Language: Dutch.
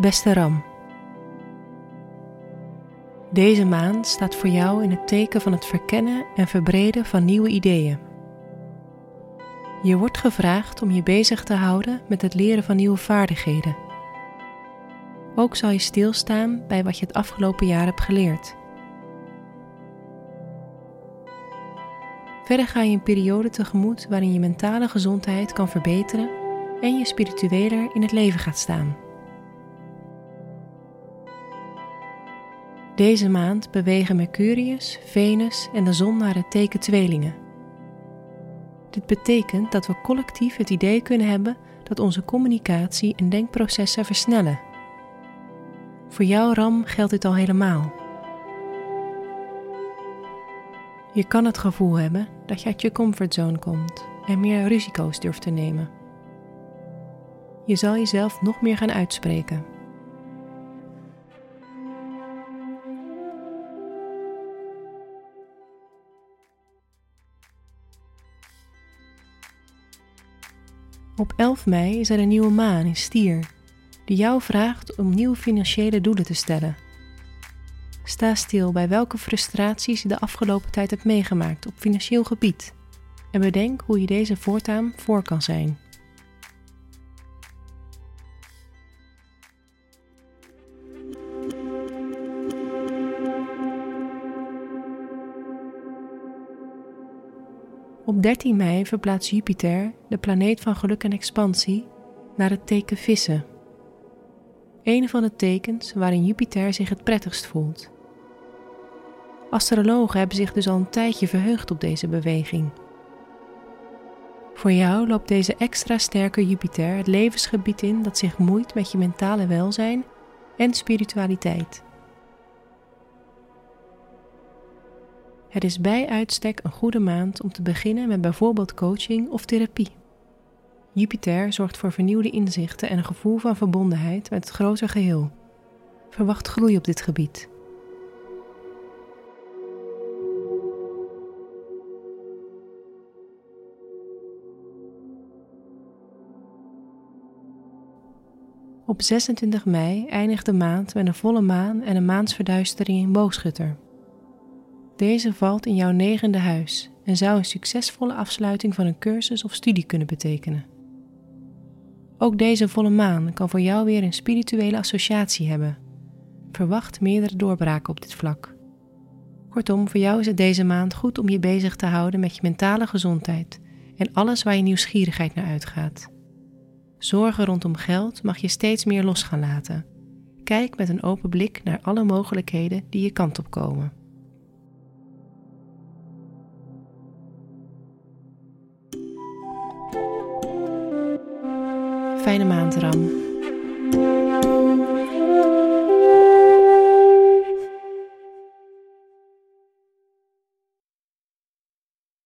Beste Ram, deze maand staat voor jou in het teken van het verkennen en verbreden van nieuwe ideeën. Je wordt gevraagd om je bezig te houden met het leren van nieuwe vaardigheden. Ook zal je stilstaan bij wat je het afgelopen jaar hebt geleerd. Verder ga je een periode tegemoet waarin je mentale gezondheid kan verbeteren en je spiritueler in het leven gaat staan. Deze maand bewegen Mercurius, Venus en de zon naar het teken tweelingen. Dit betekent dat we collectief het idee kunnen hebben dat onze communicatie en denkprocessen versnellen. Voor jou, Ram, geldt dit al helemaal. Je kan het gevoel hebben dat je uit je comfortzone komt en meer risico's durft te nemen. Je zal jezelf nog meer gaan uitspreken. Op 11 mei is er een nieuwe maan in Stier, die jou vraagt om nieuwe financiële doelen te stellen. Sta stil bij welke frustraties je de afgelopen tijd hebt meegemaakt op financieel gebied en bedenk hoe je deze voortaan voor kan zijn. Op 13 mei verplaatst Jupiter, de planeet van geluk en expansie, naar het teken Vissen. Een van de tekens waarin Jupiter zich het prettigst voelt. Astrologen hebben zich dus al een tijdje verheugd op deze beweging. Voor jou loopt deze extra sterke Jupiter het levensgebied in dat zich moeit met je mentale welzijn en spiritualiteit. Het is bij uitstek een goede maand om te beginnen met bijvoorbeeld coaching of therapie. Jupiter zorgt voor vernieuwde inzichten en een gevoel van verbondenheid met het groter geheel. Verwacht groei op dit gebied. Op 26 mei eindigt de maand met een volle maan en een maansverduistering in Boogschutter. Deze valt in jouw negende huis en zou een succesvolle afsluiting van een cursus of studie kunnen betekenen. Ook deze volle maan kan voor jou weer een spirituele associatie hebben. Verwacht meerdere doorbraken op dit vlak. Kortom, voor jou is het deze maand goed om je bezig te houden met je mentale gezondheid en alles waar je nieuwsgierigheid naar uitgaat. Zorgen rondom geld mag je steeds meer los gaan laten. Kijk met een open blik naar alle mogelijkheden die je kant op komen. Fijne maand, Ram.